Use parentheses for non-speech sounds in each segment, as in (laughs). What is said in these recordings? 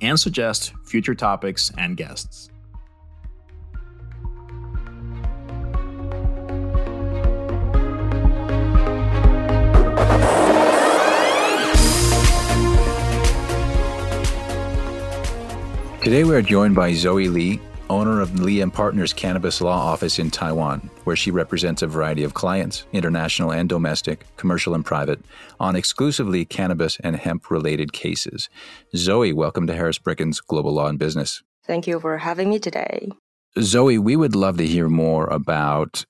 and suggest future topics and guests. Today we are joined by Zoe Lee, owner of Lee and Partners Cannabis Law Office in Taiwan, where she represents a variety of clients, international and domestic, commercial and private, on exclusively cannabis and hemp related cases. Zoe, welcome to Harris Bricken's Global Law and Business. Thank you for having me today. Zoe, we would love to hear more about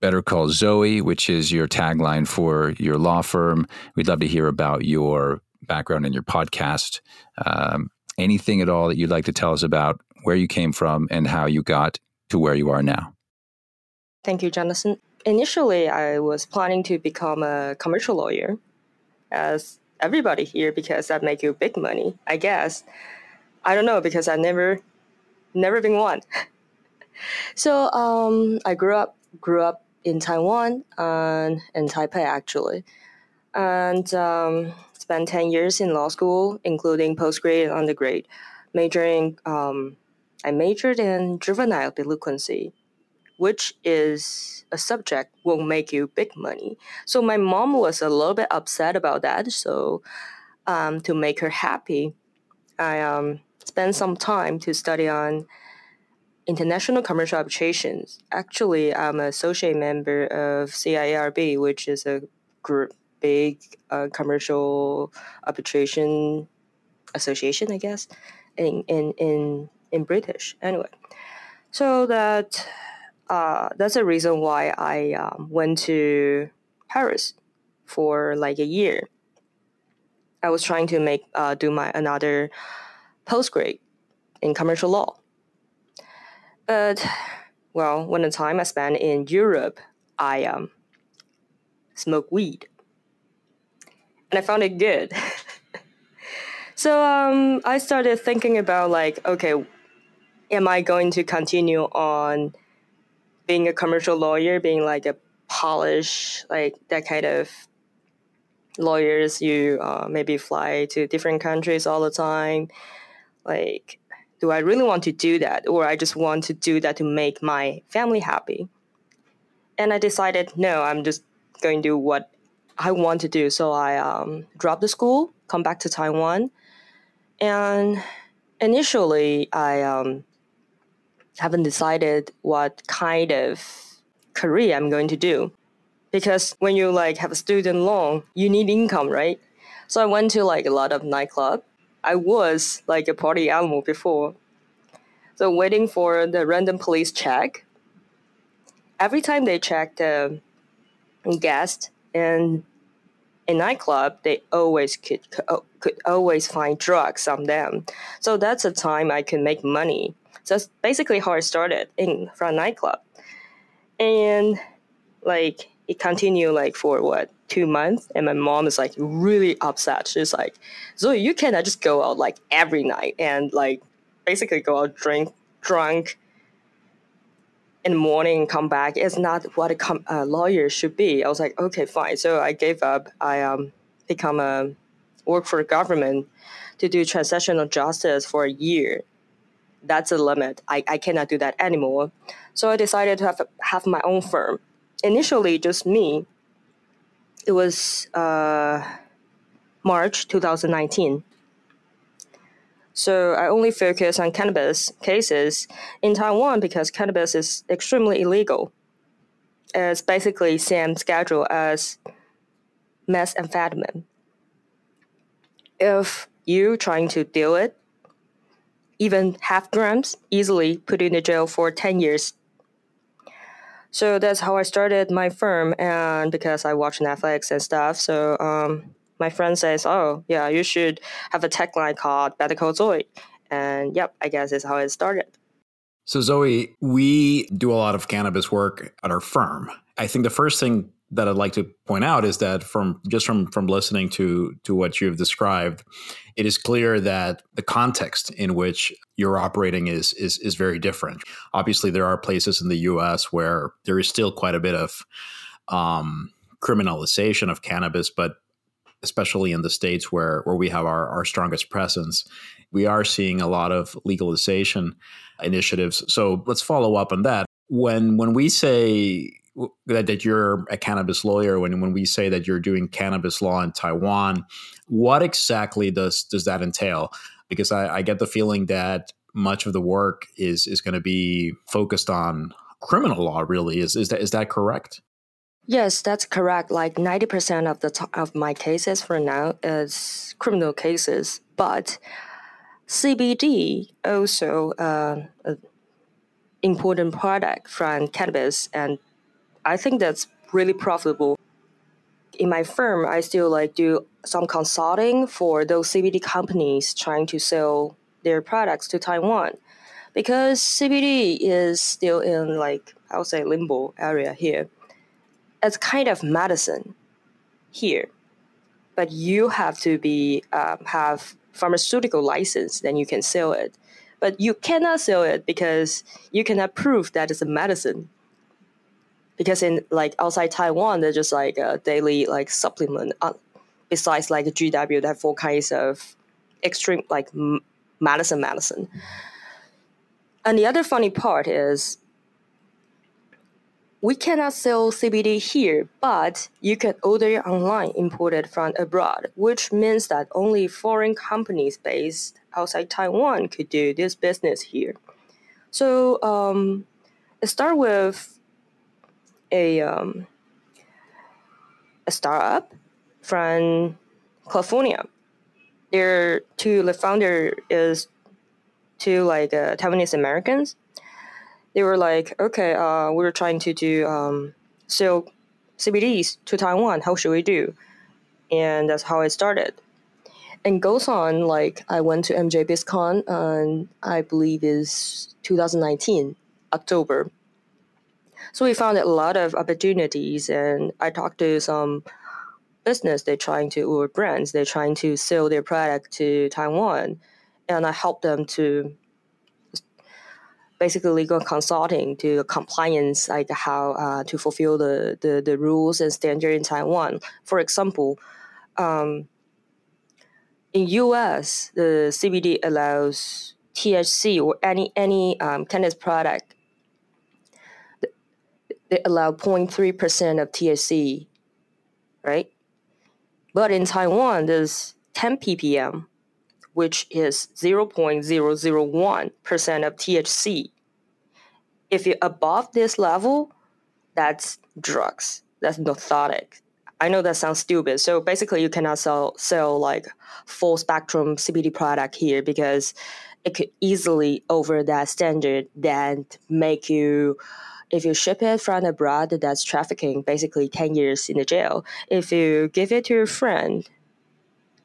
Better Call Zoe, which is your tagline for your law firm. We'd love to hear about your background and your podcast. Um, anything at all that you'd like to tell us about where you came from and how you got to where you are now. Thank you, Jonathan. Initially, I was planning to become a commercial lawyer, as everybody here, because that make you big money. I guess. I don't know because I never, never been one. (laughs) so um, I grew up grew up in Taiwan and in Taipei actually, and um, spent ten years in law school, including postgrad and undergrad, majoring um, I majored in juvenile delinquency, which is a subject won't make you big money. So my mom was a little bit upset about that. So um, to make her happy, I um, spent some time to study on international commercial arbitrations. Actually, I'm an associate member of CIARB, which is a group, big uh, commercial arbitration association, I guess, in in in in British anyway. So that uh, that's the reason why I um, went to Paris for like a year. I was trying to make uh, do my another postgrad in commercial law, but well, when the time I spent in Europe, I um, smoked weed, and I found it good. (laughs) so um, I started thinking about like, okay, am I going to continue on being a commercial lawyer, being like a polish, like that kind of lawyers? You uh, maybe fly to different countries all the time. Like, do I really want to do that, or I just want to do that to make my family happy? And I decided, no, I'm just going to do what I want to do. So I um, dropped the school, come back to Taiwan, and initially I um, haven't decided what kind of career I'm going to do. Because when you like have a student loan, you need income, right? So I went to like a lot of nightclub. I was like a party animal before. So waiting for the random police check. Every time they check the guest in a nightclub, they always could oh, could always find drugs on them. So that's a time I could make money so that's basically how I started in from nightclub, and like it continued like for what two months, and my mom is like really upset. She's like, "Zoe, you cannot just go out like every night and like basically go out drink drunk." in the morning come back. It's not what a com- uh, lawyer should be. I was like okay fine. So i gave up. I um become a work for the government to do transitional justice for a year that's a limit. I, I cannot do that anymore. So I decided to have, have my own firm. Initially, just me. It was uh, March 2019. So I only focus on cannabis cases in Taiwan because cannabis is extremely illegal. It's basically same schedule as methamphetamine. If you trying to deal it, even half grams, easily put in the jail for 10 years. So that's how I started my firm, and because I watch Netflix and stuff, so um, my friend says, "Oh, yeah, you should have a tech line called Better Call Zoe," and yep, I guess is how it started. So Zoe, we do a lot of cannabis work at our firm. I think the first thing that I'd like to point out is that from just from from listening to to what you've described, it is clear that the context in which you're operating is is is very different. Obviously, there are places in the U.S. where there is still quite a bit of um, criminalization of cannabis, but especially in the states where where we have our, our strongest presence, we are seeing a lot of legalization initiatives. So let's follow up on that. When when we say that, that you're a cannabis lawyer, when when we say that you're doing cannabis law in Taiwan, what exactly does does that entail? Because I, I get the feeling that much of the work is is going to be focused on criminal law. Really, is is that is that correct? Yes, that's correct. Like 90% of the of my cases for now is criminal cases, but CBD also uh, important product from cannabis and I think that's really profitable. In my firm, I still like do some consulting for those CBD companies trying to sell their products to Taiwan because CBD is still in like I would say limbo area here it's kind of medicine here, but you have to be um, have pharmaceutical license, then you can sell it. But you cannot sell it because you cannot prove that it's a medicine. Because in like outside Taiwan, they're just like a daily like supplement. Uh, besides like GW, they have four kinds of extreme like m- medicine medicine. And the other funny part is we cannot sell CBD here, but you can order online imported from abroad, which means that only foreign companies based outside Taiwan could do this business here. So um, start with a um, a startup from California. Their two the founder is two like uh, Taiwanese Americans they were like, okay, uh, we are trying to do um, sell CBDs to Taiwan. How should we do? And that's how it started. And goes on like I went to MJ BizCon, and I believe is 2019 October. So we found a lot of opportunities, and I talked to some business they're trying to or brands they're trying to sell their product to Taiwan, and I helped them to basically legal consulting to compliance, like how uh, to fulfill the, the, the rules and standard in Taiwan. For example, um, in US, the CBD allows THC or any any um, cannabis product. They allow 0.3% of THC, right? But in Taiwan, there's 10 ppm which is 0.001% of THC. If you're above this level, that's drugs. That's narcotic. I know that sounds stupid. So basically, you cannot sell sell like full spectrum CBD product here because it could easily over that standard then make you if you ship it from abroad that's trafficking basically 10 years in the jail if you give it to your friend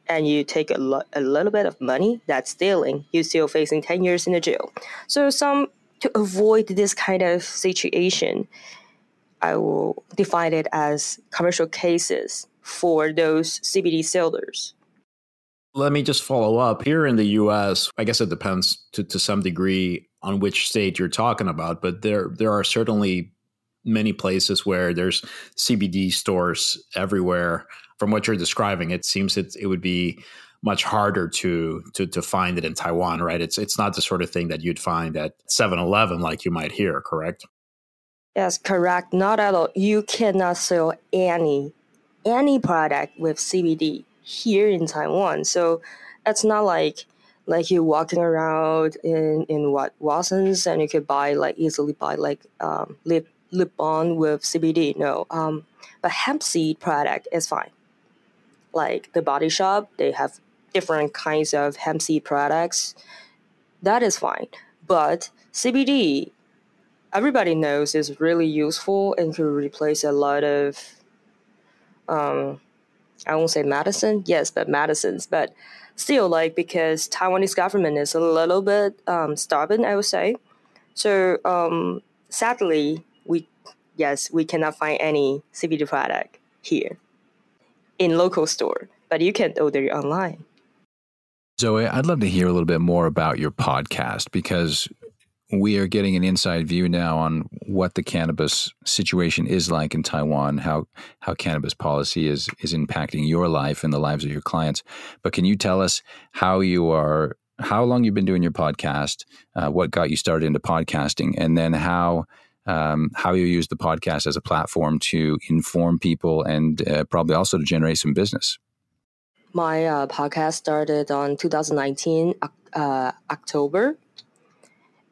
and you take a, lo- a little bit of money, that's stealing. You're still facing 10 years in the jail. So, some to avoid this kind of situation, I will define it as commercial cases for those CBD sellers. Let me just follow up. Here in the US, I guess it depends to, to some degree on which state you're talking about, but there there are certainly many places where there's CBD stores everywhere from what you're describing, it seems it it would be much harder to to to find it in Taiwan, right? It's it's not the sort of thing that you'd find at 7-Eleven like you might hear, correct? Yes, correct. Not at all. You cannot sell any any product with CBD here in Taiwan. So it's not like like you walking around in in what Watsons and you could buy like easily buy like um, lip lip balm with CBD. No, um, but hemp seed product is fine. Like the Body Shop, they have different kinds of hemp seed products. That is fine, but CBD, everybody knows is really useful and can replace a lot of. Um, I won't say medicine, yes, but medicines, but still like because Taiwanese government is a little bit um, stubborn, I would say. So um, sadly, we yes we cannot find any CBD product here in local store, but you can order it online. Zoe, I'd love to hear a little bit more about your podcast because we are getting an inside view now on what the cannabis situation is like in Taiwan, how how cannabis policy is is impacting your life and the lives of your clients. But can you tell us how you are, how long you've been doing your podcast, uh, what got you started into podcasting, and then how um, how you use the podcast as a platform to inform people and uh, probably also to generate some business. My uh, podcast started on 2019 uh, October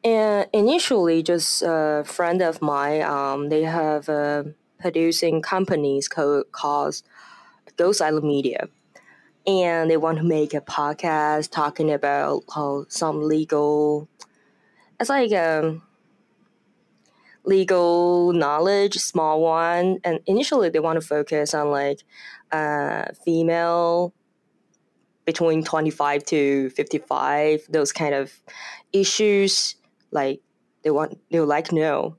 and initially, just a friend of mine, um, they have a producing companies called, called Ghost Island Media. And they want to make a podcast talking about some legal, it's like um, legal knowledge, small one. And initially, they want to focus on like uh, female between 25 to 55, those kind of issues like they want they would like know.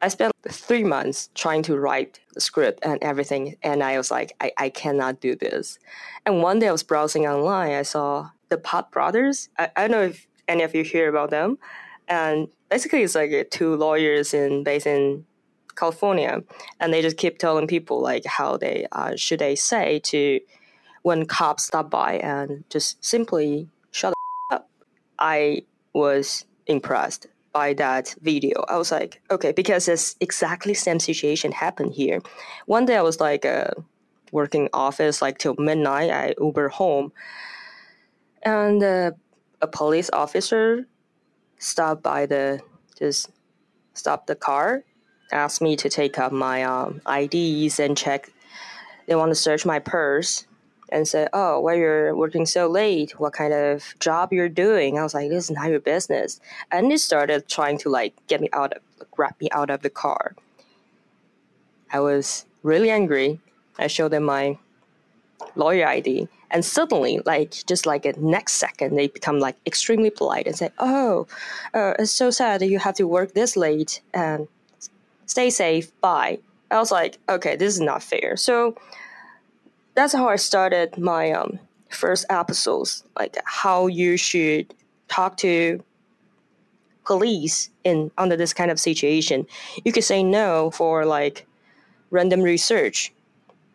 I spent three months trying to write the script and everything, and I was like, I, I cannot do this. And one day I was browsing online, I saw the Pot Brothers. I, I don't know if any of you hear about them. And basically, it's like two lawyers in based in California, and they just keep telling people like how they uh, should they say to when cops stop by and just simply shut up. I was impressed by that video. I was like, okay, because it's exactly same situation happened here. One day I was like uh, working office like till midnight. I Uber home, and uh, a police officer stopped by the just stopped the car, asked me to take up my um, IDs and check. They want to search my purse and said, "Oh, why you're working so late? What kind of job you're doing?" I was like, "This is not your business." And they started trying to like get me out, of, grab me out of the car. I was really angry. I showed them my lawyer ID, and suddenly, like just like a next second, they become like extremely polite and say, "Oh, uh, it's so sad that you have to work this late, and stay safe. Bye." I was like, "Okay, this is not fair." So that's how I started my um, first episodes, like how you should talk to police in under this kind of situation. You could say no for like random research,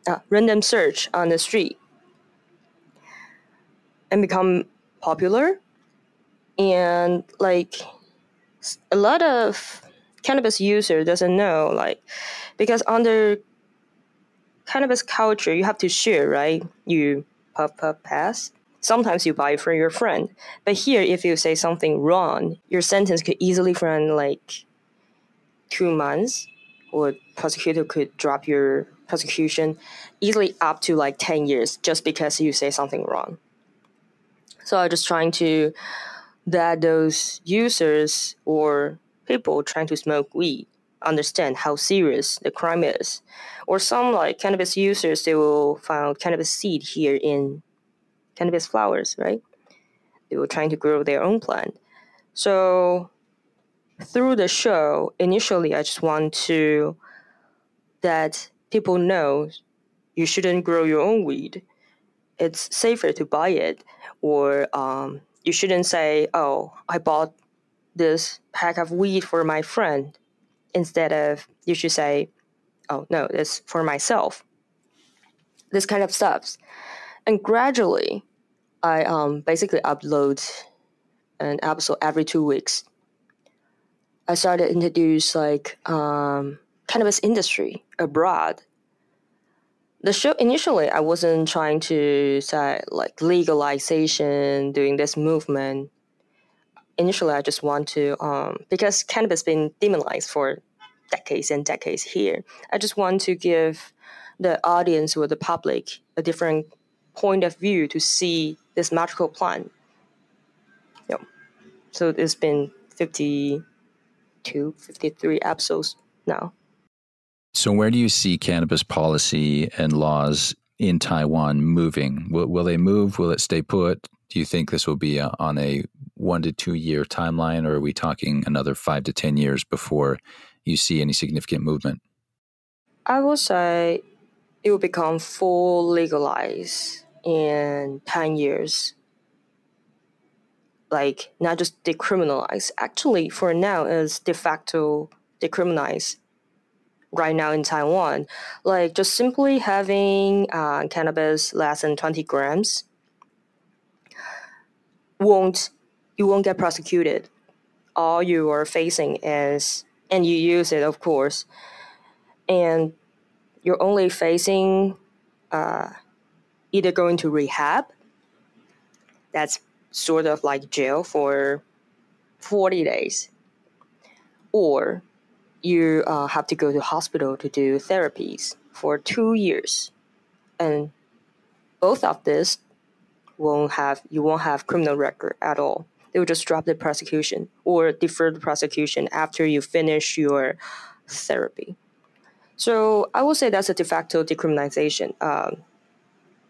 uh, random search on the street, and become popular. And like a lot of cannabis user doesn't know like because under cannabis culture, you have to share, right? You puff, puff, pass. Sometimes you buy for your friend. But here, if you say something wrong, your sentence could easily run like two months, or prosecutor could drop your prosecution easily up to like 10 years just because you say something wrong. So I'm just trying to that those users or people trying to smoke weed understand how serious the crime is. Or some like cannabis users, they will find cannabis seed here in cannabis flowers, right? They were trying to grow their own plant. So through the show, initially I just want to that people know you shouldn't grow your own weed. It's safer to buy it, or um, you shouldn't say, "Oh, I bought this pack of weed for my friend." Instead of you should say, oh, no, it's for myself. This kind of stuff. And gradually, I um, basically upload an episode every two weeks. I started to introduce like um, cannabis industry abroad. the show initially I wasn't trying to say like legalization doing this movement. Initially, I just want to um, because cannabis been demonized for decades and decades here. I just want to give the audience or the public a different point of view to see this magical plant. So it's been 52, 53 episodes now. So, where do you see cannabis policy and laws in Taiwan moving? Will, will they move? Will it stay put? Do you think this will be a, on a one to two year timeline, or are we talking another five to 10 years before you see any significant movement? I would say it will become full legalized in 10 years. Like, not just decriminalized. Actually, for now, it's de facto decriminalized right now in Taiwan. Like, just simply having uh, cannabis less than 20 grams won't, you won't get prosecuted. All you are facing is, and you use it, of course, and you're only facing uh, either going to rehab, that's sort of like jail for 40 days, or you uh, have to go to hospital to do therapies for two years. And both of this won't have you won't have criminal record at all. They will just drop the prosecution or defer the prosecution after you finish your therapy. So I would say that's a de facto decriminalization um,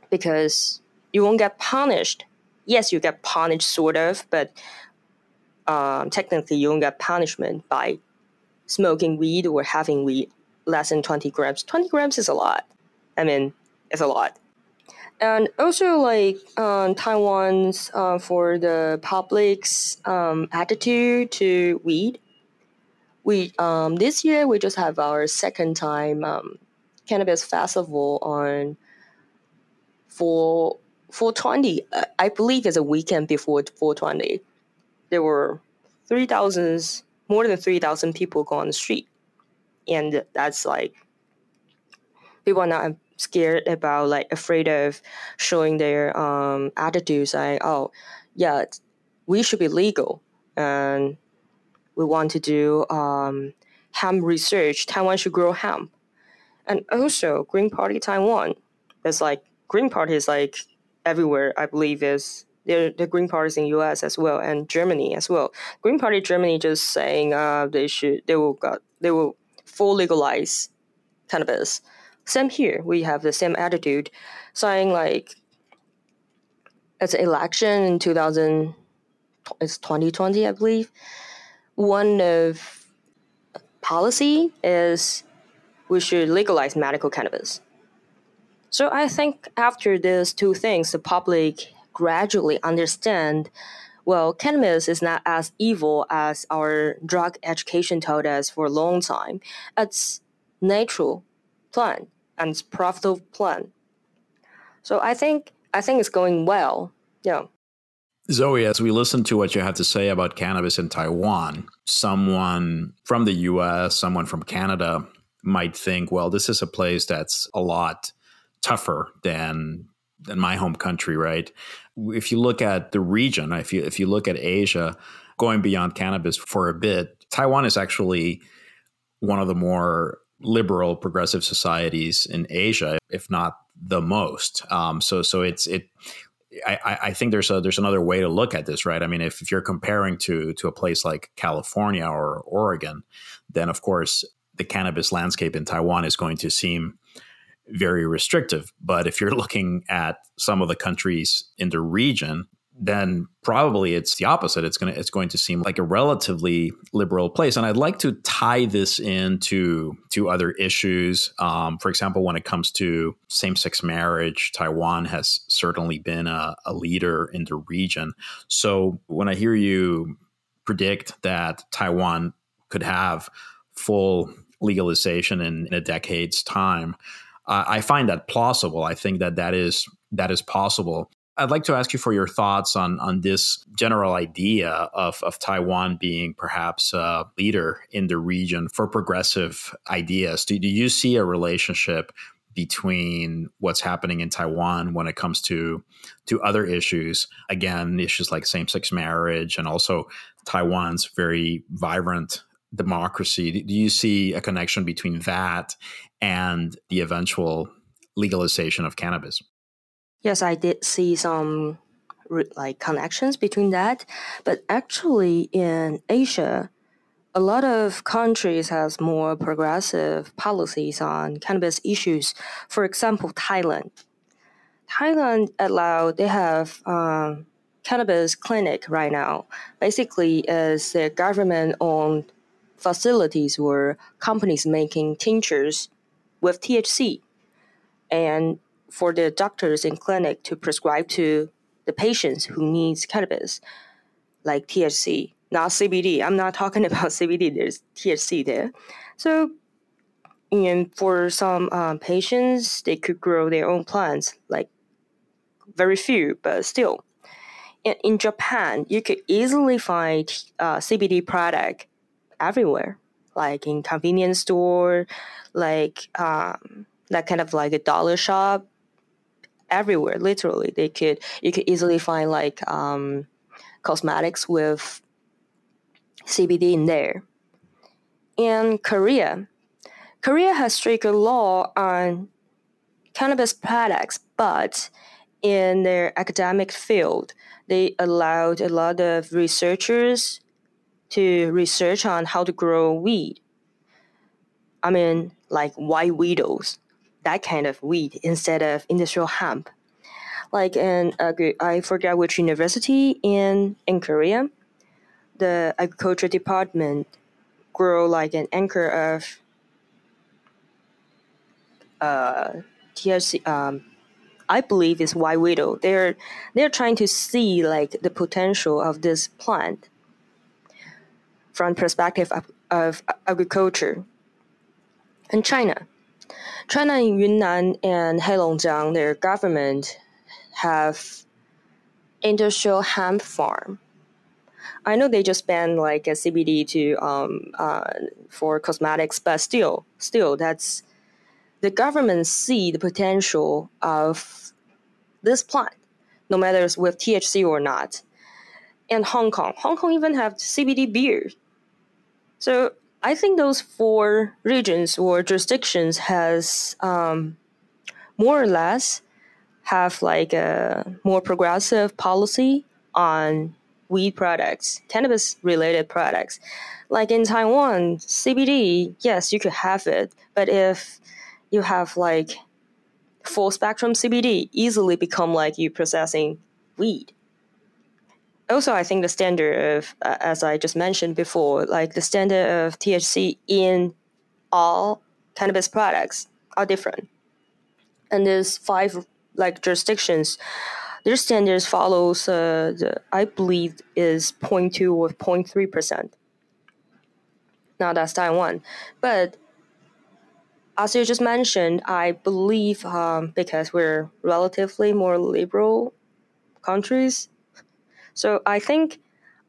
because you won't get punished. Yes, you get punished, sort of, but um, technically you won't get punishment by smoking weed or having weed less than 20 grams. 20 grams is a lot. I mean, it's a lot. And also, like um, Taiwan's uh, for the public's um, attitude to weed, we um, this year we just have our second time um, cannabis festival on for 420. Uh, I believe it's a weekend before 420. There were 3,000, more than 3,000 people go on the street. And that's like, people are not scared about, like, afraid of showing their um, attitudes, like, oh, yeah, we should be legal. And we want to do um, hemp research. Taiwan should grow hemp, and also Green Party Taiwan. It's like Green Party is like everywhere. I believe is there the Green parties in U.S. as well and Germany as well. Green Party Germany just saying uh, they should they will got they will full legalize cannabis. Same here. We have the same attitude, saying like it's election in 2000 it's 2020 i believe one of policy is we should legalize medical cannabis. So I think after these two things, the public gradually understand well, cannabis is not as evil as our drug education told us for a long time. It's natural plant and it's profitable plan. So I think I think it's going well. Yeah. Zoe, as we listen to what you have to say about cannabis in Taiwan, someone from the US, someone from Canada might think, well, this is a place that's a lot tougher than than my home country, right? If you look at the region, if you if you look at Asia, going beyond cannabis for a bit, Taiwan is actually one of the more liberal progressive societies in Asia, if not the most. Um, so so it's it I, I, think there's a there's another way to look at this, right? I mean, if, if you're comparing to to a place like California or Oregon, then of course the cannabis landscape in Taiwan is going to seem very restrictive. But if you're looking at some of the countries in the region, then probably it's the opposite. It's gonna it's going to seem like a relatively liberal place. And I'd like to tie this into to other issues. Um, for example, when it comes to same sex marriage, Taiwan has certainly been a, a leader in the region. So when I hear you predict that Taiwan could have full legalization in, in a decade's time, uh, I find that plausible. I think that that is that is possible. I'd like to ask you for your thoughts on on this general idea of, of Taiwan being perhaps a leader in the region for progressive ideas. Do, do you see a relationship between what's happening in Taiwan when it comes to to other issues. Again, issues like same sex marriage and also Taiwan's very vibrant democracy. Do you see a connection between that and the eventual legalization of cannabis? Yes, I did see some like connections between that, but actually in Asia, a lot of countries has more progressive policies on cannabis issues. For example, Thailand. Thailand allowed they have um, cannabis clinic right now. Basically, is the government-owned facilities where companies making tinctures with THC, and for the doctors in clinic to prescribe to the patients who needs cannabis, like THC, not CBD. I'm not talking (laughs) about CBD. There's THC there, so. And for some um, patients, they could grow their own plants, like very few, but still. In, in Japan, you could easily find uh, CBD product everywhere, like in convenience store, like um, that kind of like a dollar shop. Everywhere, literally, they could you could easily find like um, cosmetics with CBD in there. In Korea, Korea has stricter law on cannabis products, but in their academic field, they allowed a lot of researchers to research on how to grow weed. I mean, like white widows, that kind of weed instead of industrial hemp. Like in, I forget which university in in Korea, the agriculture department grow like an anchor of uh, THC. Um, I believe is white widow. They're they're trying to see like the potential of this plant from perspective of, of agriculture. In China, China in Yunnan and Heilongjiang, their government have industrial hemp farm. I know they just banned like a CBD to um, uh, for cosmetics, but still, still, that's the government see the potential of this plant, no matter with THC or not. And Hong Kong, Hong Kong even have CBD beer. So I think those four regions or jurisdictions has um, more or less have like a more progressive policy on weed products, cannabis related products. Like in Taiwan, CBD, yes, you could have it, but if you have like full spectrum CBD, easily become like you processing weed also i think the standard of uh, as i just mentioned before like the standard of thc in all cannabis products are different. And there's five like jurisdictions. Their standards follows uh, the i believe is 0.2 or 0.3 percent. Now that's taiwan. But as you just mentioned i believe um, because we're relatively more liberal countries so I think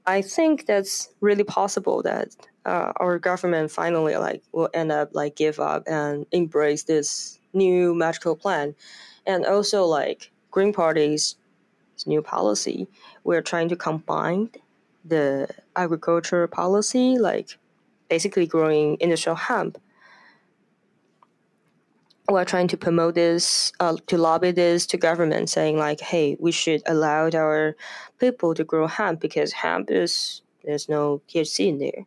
I think that's really possible that uh, our government finally like will end up like give up and embrace this new magical plan, and also like Green Party's new policy. We're trying to combine the agriculture policy, like basically growing industrial hemp we're trying to promote this, uh, to lobby this to government, saying like, hey, we should allow our people to grow hemp because hemp is there's no THC in there.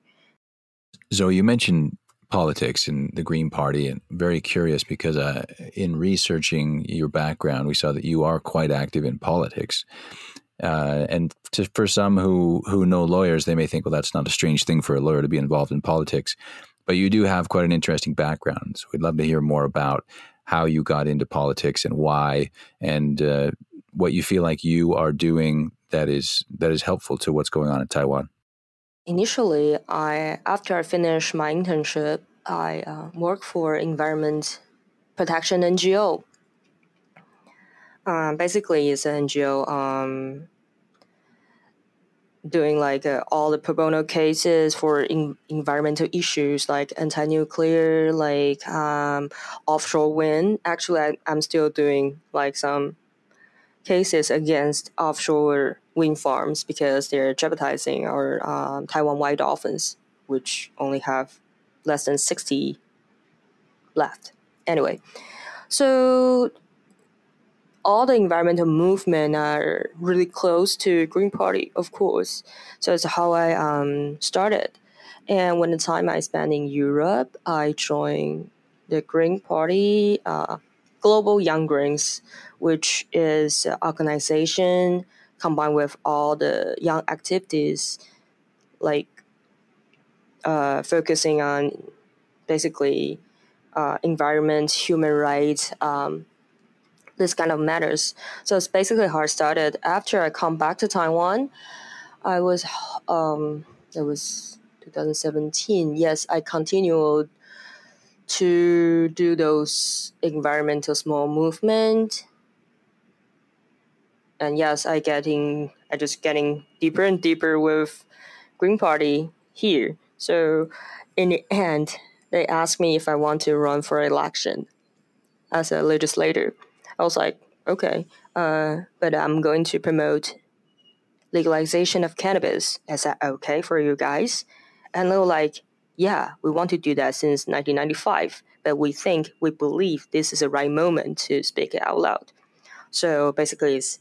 Zoe, you mentioned politics and the Green Party, and very curious because uh, in researching your background, we saw that you are quite active in politics. Uh, and to, for some who who know lawyers, they may think, well, that's not a strange thing for a lawyer to be involved in politics. But you do have quite an interesting background. So we'd love to hear more about how you got into politics and why, and uh, what you feel like you are doing that is that is helpful to what's going on in Taiwan. Initially, I after I finished my internship, I uh, worked for environment protection NGO. Um, basically, it's an NGO um, doing like uh, all the pro bono cases for in- environmental issues like anti-nuclear, like um, offshore wind. Actually, I, I'm still doing like some cases against offshore wind farms because they're jeopardizing our um, Taiwan white dolphins, which only have less than 60 left. Anyway, so all the environmental movement are really close to Green Party, of course. So it's how I um, started. And when the time I spent in Europe, I joined the Green Party, uh, Global Young Greens, which is an organization combined with all the young activities, like uh, focusing on basically uh, environment, human rights, um, this kind of matters. So it's basically how I started. After I come back to Taiwan, I was um, it was 2017. Yes, I continued to do those environmental small movement. And yes, I getting I just getting deeper and deeper with Green Party here. So in the end, they asked me if I want to run for election as a legislator. I was like, okay, uh, but I'm going to promote legalization of cannabis. Is that okay for you guys? And they were like, yeah, we want to do that since 1995, but we think, we believe this is the right moment to speak it out loud. So basically, it's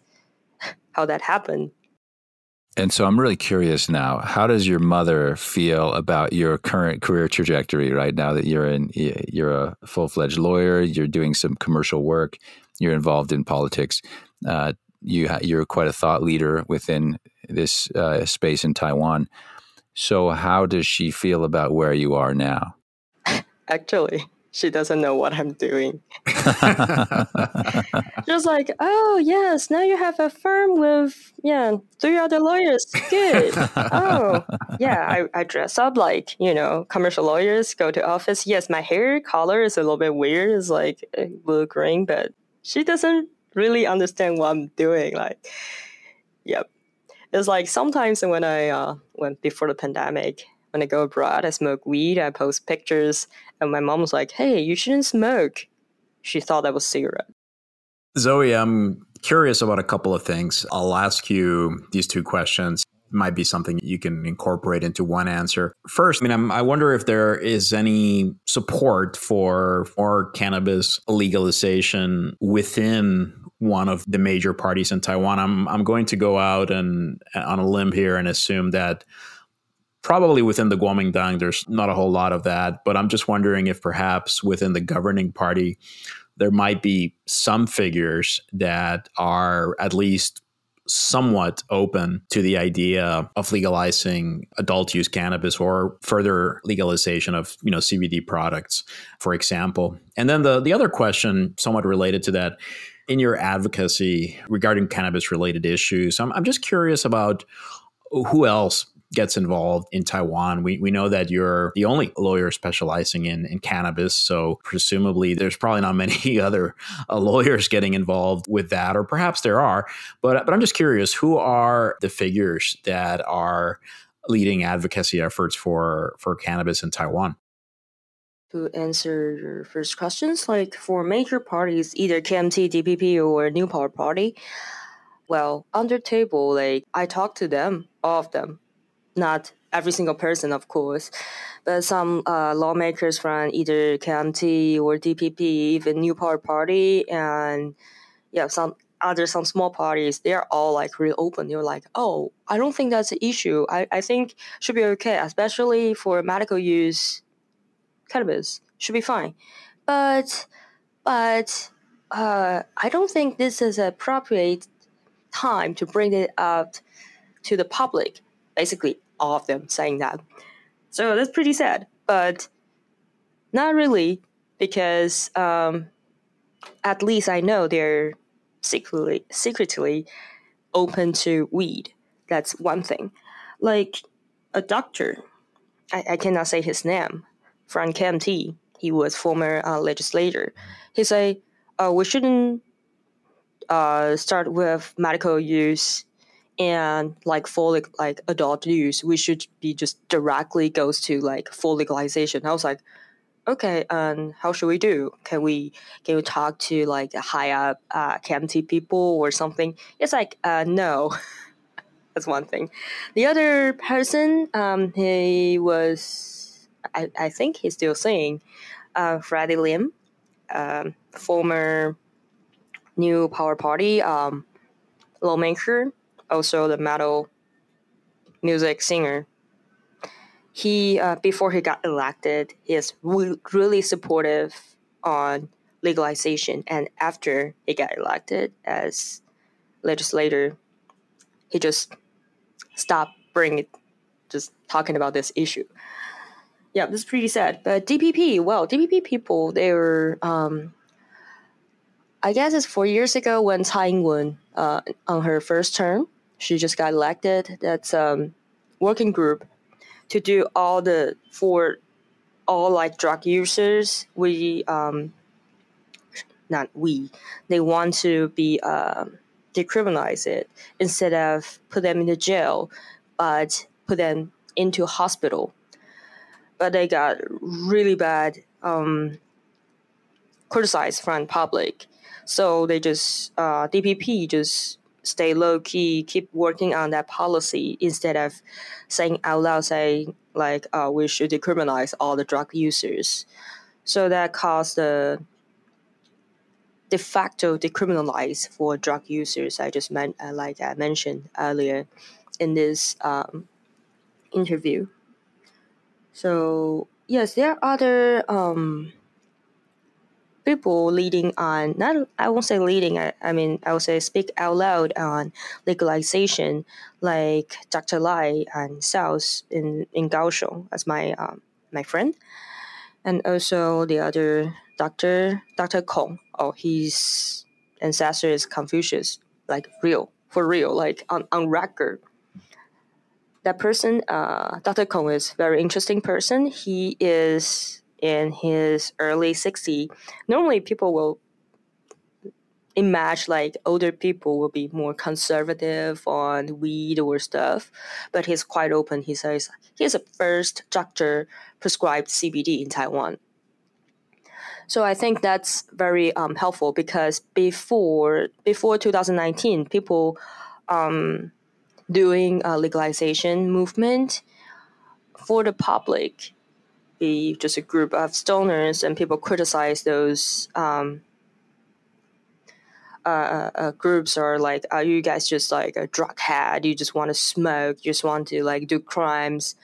(laughs) how that happened. And so I'm really curious now. How does your mother feel about your current career trajectory right now that you're in? You're a full fledged lawyer. You're doing some commercial work you're involved in politics. Uh, you ha- you're quite a thought leader within this uh, space in Taiwan. So, how does she feel about where you are now? (laughs) Actually, she doesn't know what I'm doing. (laughs) (laughs) Just like, oh yes, now you have a firm with yeah three other lawyers. Good. oh yeah, I, I dress up like you know commercial lawyers. Go to office. Yes, my hair color is a little bit weird. It's like blue green, but she doesn't really understand what I'm doing. Like, yep. It's like sometimes when I uh, when before the pandemic, when I go abroad, I smoke weed. I post pictures, and my mom was like, "Hey, you shouldn't smoke." She thought that was cigarette. Zoe, I'm curious about a couple of things. I'll ask you these two questions might be something you can incorporate into one answer. First, I mean, I'm, i wonder if there is any support for for cannabis legalization within one of the major parties in Taiwan. I'm I'm going to go out and on a limb here and assume that probably within the Kuomintang there's not a whole lot of that, but I'm just wondering if perhaps within the governing party there might be some figures that are at least somewhat open to the idea of legalizing adult use cannabis or further legalization of you know CBD products, for example. And then the the other question, somewhat related to that, in your advocacy regarding cannabis related issues, I'm, I'm just curious about who else gets involved in Taiwan. We, we know that you're the only lawyer specializing in, in cannabis. So, presumably, there's probably not many (laughs) other uh, lawyers getting involved with that, or perhaps there are. But, but I'm just curious who are the figures that are leading advocacy efforts for, for cannabis in Taiwan? To answer your first questions, like for major parties, either KMT, DPP, or New Power Party, well, under table, like I talk to them, all of them, not every single person, of course, but some uh, lawmakers from either KMT or DPP, even New Power Party, and yeah, some other some small parties, they're all like really open. They're like, oh, I don't think that's an issue. I, I think should be okay, especially for medical use cannabis. Should be fine. But but uh, I don't think this is appropriate time to bring it up to the public. Basically, all of them saying that. So that's pretty sad, but not really, because um, at least I know they're secretly secretly open to weed. That's one thing. Like a doctor, I, I cannot say his name, from KMT. He was former uh, legislator. He say, uh, we shouldn't uh, start with medical use and like full like adult use, we should be just directly goes to like full legalization. I was like, okay, and um, how should we do? Can we can we talk to like high up uh, KMT people or something? It's like uh, no. (laughs) That's one thing. The other person, um, he was, I, I think he's still saying, uh, Freddie Lim, um, former New Power Party um, lawmaker also the metal music singer. He uh, before he got elected, he is re- really supportive on legalization, and after he got elected as legislator, he just stopped bringing, just talking about this issue. Yeah, this is pretty sad. But DPP, well, DPP people, they were um, I guess it's four years ago when Tsai Ing-wen, uh, on her first term, she just got elected. That's um, working group to do all the for all like drug users. We um, not we. They want to be uh, decriminalize it instead of put them in the jail, but put them into hospital. But they got really bad um, criticized from public, so they just uh, DPP just stay low key, keep working on that policy instead of saying out loud, say like uh, we should decriminalize all the drug users. So that caused the de facto decriminalize for drug users. I just meant uh, like I mentioned earlier in this um, interview. So yes, there are other um, people leading on not I won't say leading I, I mean I would say speak out loud on legalization like Dr. Lai and South in in Kaohsiung as my um, my friend and also the other Dr. Dr. Kong oh his ancestor is Confucius like real for real like on, on record that person uh, Dr. Kong is very interesting person he is in his early 60s, normally people will imagine like older people will be more conservative on weed or stuff, but he's quite open. He says he's the first doctor prescribed CBD in Taiwan. So I think that's very um, helpful because before before 2019, people um, doing a legalization movement for the public be just a group of stoners and people criticize those um, uh, uh, uh, groups are like, are you guys just like a drug head? You just want to smoke, you just want to like do crimes.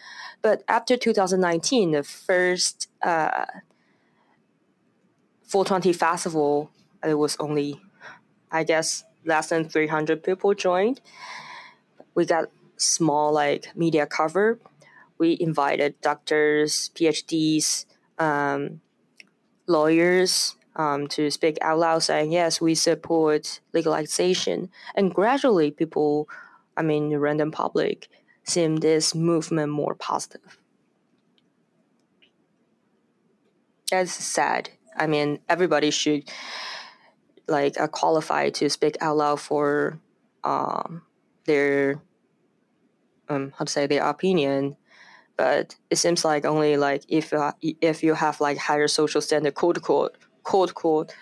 But after 2019, the first uh, 420 festival, it was only, I guess, less than 300 people joined. We got small like media cover we invited doctors, PhDs, um, lawyers um, to speak out loud, saying yes, we support legalization. And gradually, people, I mean, the random public, seem this movement more positive. That's sad. I mean, everybody should like uh, qualify to speak out loud for um, their um, how to say their opinion but it seems like only like if uh, if you have like higher social standard, quote quote quote quote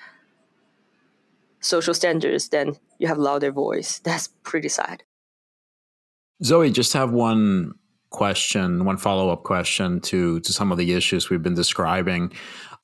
social standards, then you have louder voice. (laughs) That's pretty sad. Zoe, just have one question, one follow up question to to some of the issues we've been describing.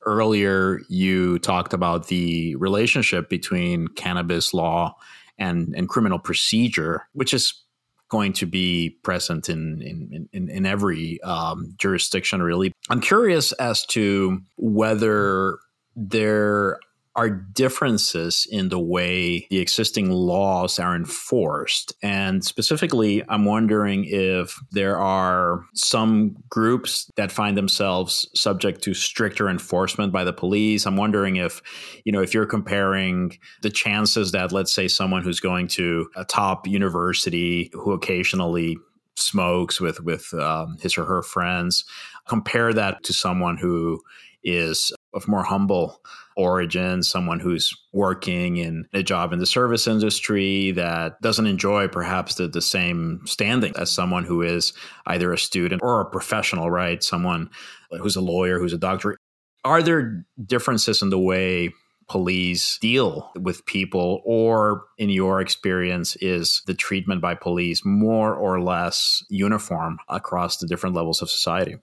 Earlier, you talked about the relationship between cannabis law and and criminal procedure, which is going to be present in in in, in every um, jurisdiction. Really, I'm curious as to whether there are differences in the way the existing laws are enforced. And specifically, I'm wondering if there are some groups that find themselves subject to stricter enforcement by the police. I'm wondering if, you know, if you're comparing the chances that, let's say, someone who's going to a top university who occasionally smokes with with um, his or her friends compare that to someone who is of more humble origin, someone who's working in a job in the service industry that doesn't enjoy perhaps the, the same standing as someone who is either a student or a professional, right? Someone who's a lawyer, who's a doctor. Are there differences in the way police deal with people, or in your experience, is the treatment by police more or less uniform across the different levels of society?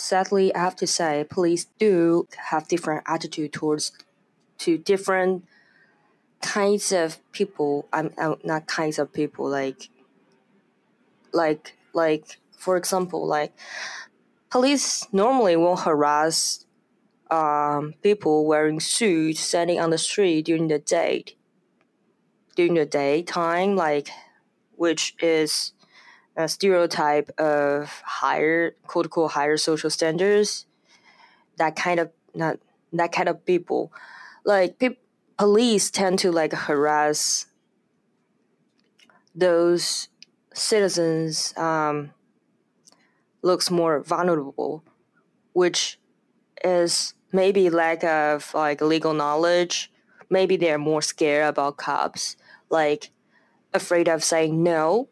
Sadly, I have to say, police do have different attitude towards to different kinds of people. I'm, I'm not kinds of people like like like for example, like police normally won't harass um, people wearing suits standing on the street during the day. During the daytime, like which is a stereotype of higher quote unquote higher social standards. That kind of not that kind of people, like pe- police tend to like harass those citizens um, looks more vulnerable, which is maybe lack of like legal knowledge. Maybe they're more scared about cops, like afraid of saying no.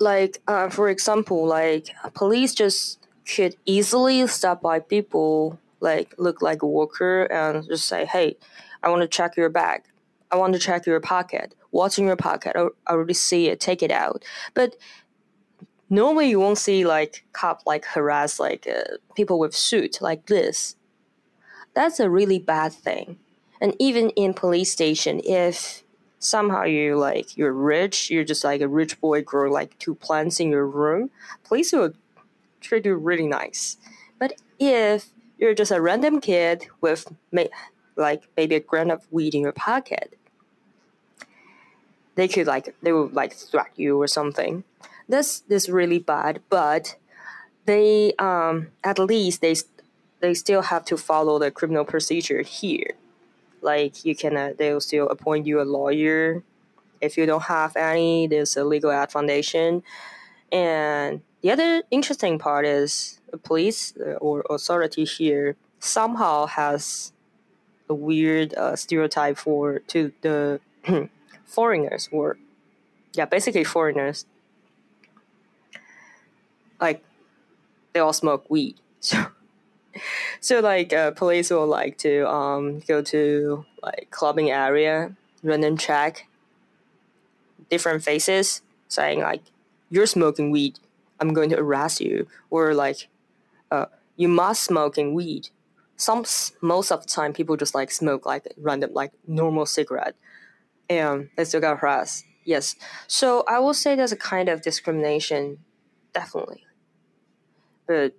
Like uh, for example, like police just could easily stop by people like look like a worker and just say, "Hey, I want to check your bag. I want to check your pocket. What's in your pocket? I already see it. Take it out." But normally you won't see like cop like harass like uh, people with suit like this that's a really bad thing and even in police station if somehow you like you're rich you're just like a rich boy grow like two plants in your room police will treat you really nice but if you're just a random kid with like maybe a gram of weed in your pocket they could like they would like threat you or something this is really bad, but they um, at least they they still have to follow the criminal procedure here. Like you can, uh, they'll still appoint you a lawyer. If you don't have any, there's a legal aid foundation. And the other interesting part is the police uh, or authority here somehow has a weird uh, stereotype for to the (clears throat) foreigners or yeah basically foreigners like they all smoke weed. (laughs) So so like uh, police will like to um, go to like clubbing area, and check different faces, saying like you're smoking weed, I'm going to arrest you, or like uh, you must smoking weed. Some most of the time people just like smoke like random like normal cigarette, and they still got harassed. Yes, so I will say there's a kind of discrimination, definitely but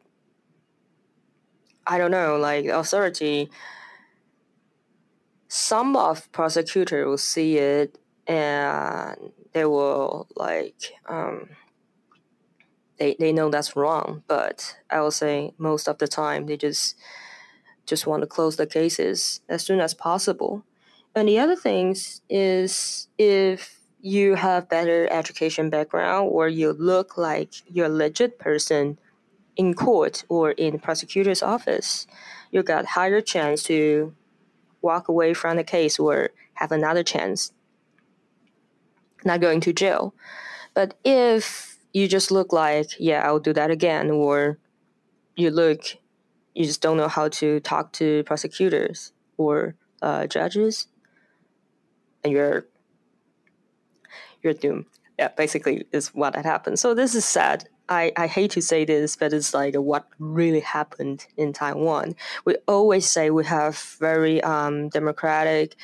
I don't know, like authority, some of prosecutor will see it and they will like um, they they know that's wrong, but I will say most of the time they just just want to close the cases as soon as possible. And the other things is if you have better education background or you look like you're a legit person in court or in prosecutor's office, you got higher chance to walk away from the case or have another chance not going to jail. But if you just look like, yeah, I'll do that again, or you look, you just don't know how to talk to prosecutors or uh, judges, and you're you're doomed. Yeah, basically is what had happened. So this is sad I, I hate to say this, but it's like what really happened in Taiwan. We always say we have very um, democratic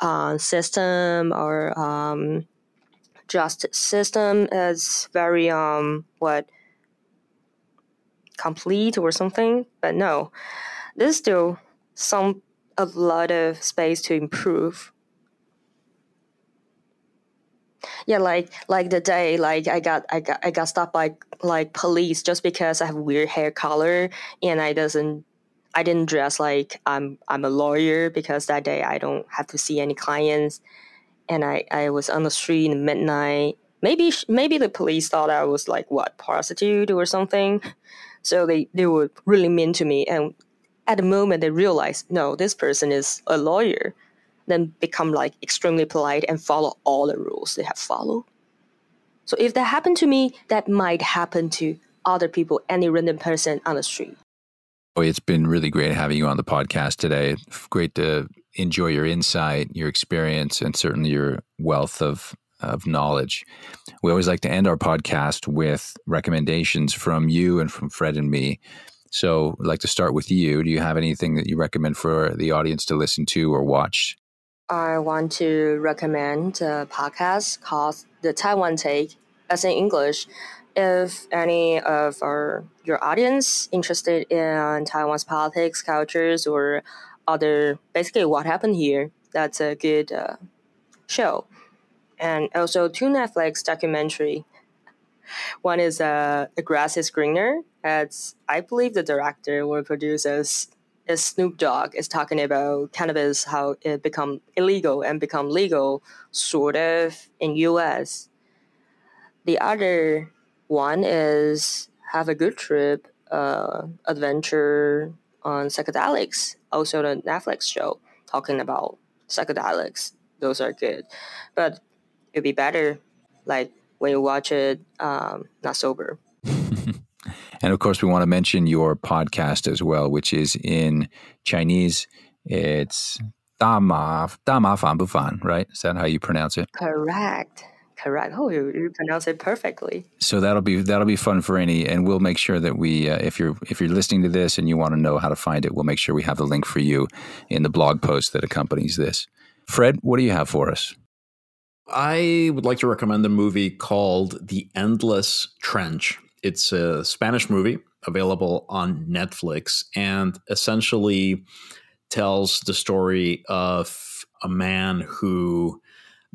uh, system or um, justice system is very um, what complete or something, but no, there's still some a lot of space to improve yeah like like the day like i got i got i got stopped by like police just because i have weird hair color and i doesn't i didn't dress like i'm i'm a lawyer because that day i don't have to see any clients. And i i was on the street in midnight. Maybe maybe the police thought i was like what prostitute or something? So they they were really mean to me. And at the moment they realized no, this person is a lawyer, then become like extremely polite and follow all the rules they have followed. So if that happened to me, that might happen to other people, any random person on the street. Oh, it's been really great having you on the podcast today. Great to enjoy your insight, your experience, and certainly your wealth of of knowledge. We always like to end our podcast with recommendations from you and from Fred and me. So, I'd like to start with you. Do you have anything that you recommend for the audience to listen to or watch? I want to recommend a podcast called The Taiwan Take, as in English. If any of our your audience interested in Taiwan's politics, cultures, or other basically what happened here, that's a good uh, show and also two Netflix documentary. One is uh, "The Grass Is Greener." It's I believe the director or producers is Snoop Dogg is talking about cannabis how it become illegal and become legal sort of in U.S. The other one is "Have a Good Trip," uh, adventure on psychedelics. Also, the Netflix show talking about psychedelics. Those are good, but it'd be better like when you watch it um, not sober. And of course, we want to mention your podcast as well, which is in Chinese. It's Dama Dama Fan Bu Fan, right? Is that how you pronounce it? Correct. Correct. Oh, you, you pronounce it perfectly. So that'll be that'll be fun for any, and we'll make sure that we, uh, if you're if you're listening to this and you want to know how to find it, we'll make sure we have the link for you in the blog post that accompanies this. Fred, what do you have for us? I would like to recommend a movie called The Endless Trench. It's a Spanish movie available on Netflix and essentially tells the story of a man who,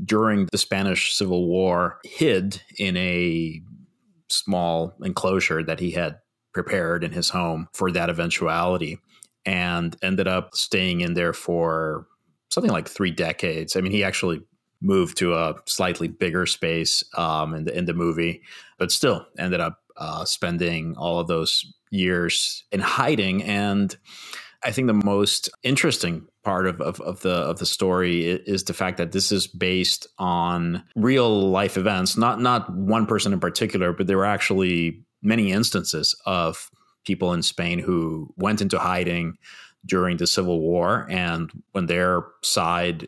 during the Spanish Civil War, hid in a small enclosure that he had prepared in his home for that eventuality and ended up staying in there for something like three decades. I mean, he actually moved to a slightly bigger space um, in the in the movie, but still ended up uh, spending all of those years in hiding. And I think the most interesting part of, of, of the of the story is the fact that this is based on real life events, not not one person in particular, but there were actually many instances of people in Spain who went into hiding during the Civil War, and when their side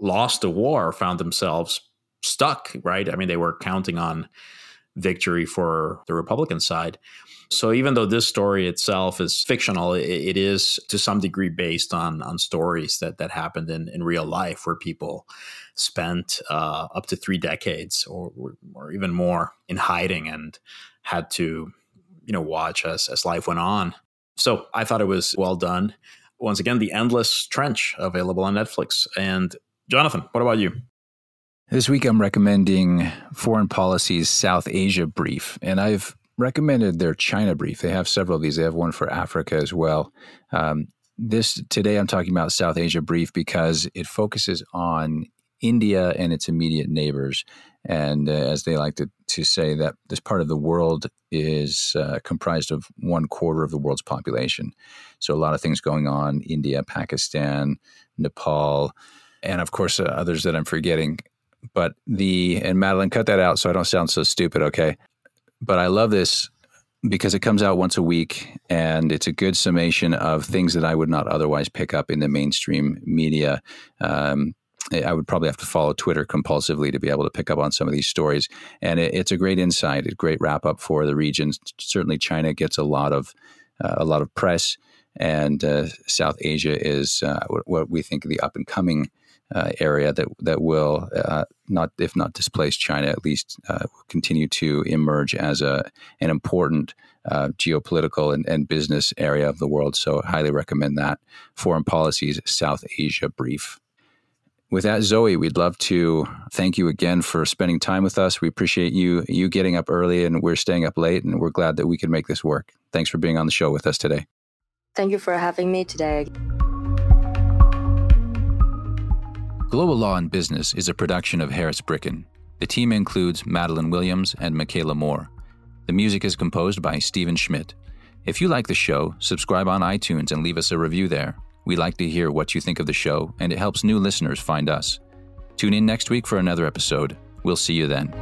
lost the war found themselves stuck, right? I mean, they were counting on victory for the Republican side. So even though this story itself is fictional, it, it is to some degree based on on stories that that happened in, in real life, where people spent uh, up to three decades or, or even more in hiding and had to, you know, watch as as life went on. So I thought it was well done. Once again, the endless trench available on Netflix, and Jonathan, what about you? This week I'm recommending Foreign Policy's South Asia Brief, and I've recommended their China Brief. They have several of these. They have one for Africa as well. Um, this today I'm talking about South Asia Brief because it focuses on India and its immediate neighbors. And uh, as they like to, to say, that this part of the world is uh, comprised of one quarter of the world's population. So a lot of things going on India, Pakistan, Nepal, and of course uh, others that I'm forgetting. But the and Madeline, cut that out so I don't sound so stupid. Okay, but I love this because it comes out once a week and it's a good summation of things that I would not otherwise pick up in the mainstream media. Um, I would probably have to follow Twitter compulsively to be able to pick up on some of these stories. And it, it's a great insight, a great wrap up for the region. Certainly, China gets a lot of uh, a lot of press, and uh, South Asia is uh, what we think of the up and coming uh, area that that will uh, not, if not displace China, at least uh, continue to emerge as a an important uh, geopolitical and, and business area of the world. So, I highly recommend that. Foreign Policy's South Asia Brief. With that, Zoe, we'd love to thank you again for spending time with us. We appreciate you you getting up early, and we're staying up late, and we're glad that we could make this work. Thanks for being on the show with us today. Thank you for having me today. Global Law and Business is a production of Harris Bricken. The team includes Madeline Williams and Michaela Moore. The music is composed by Stephen Schmidt. If you like the show, subscribe on iTunes and leave us a review there. We like to hear what you think of the show, and it helps new listeners find us. Tune in next week for another episode. We'll see you then.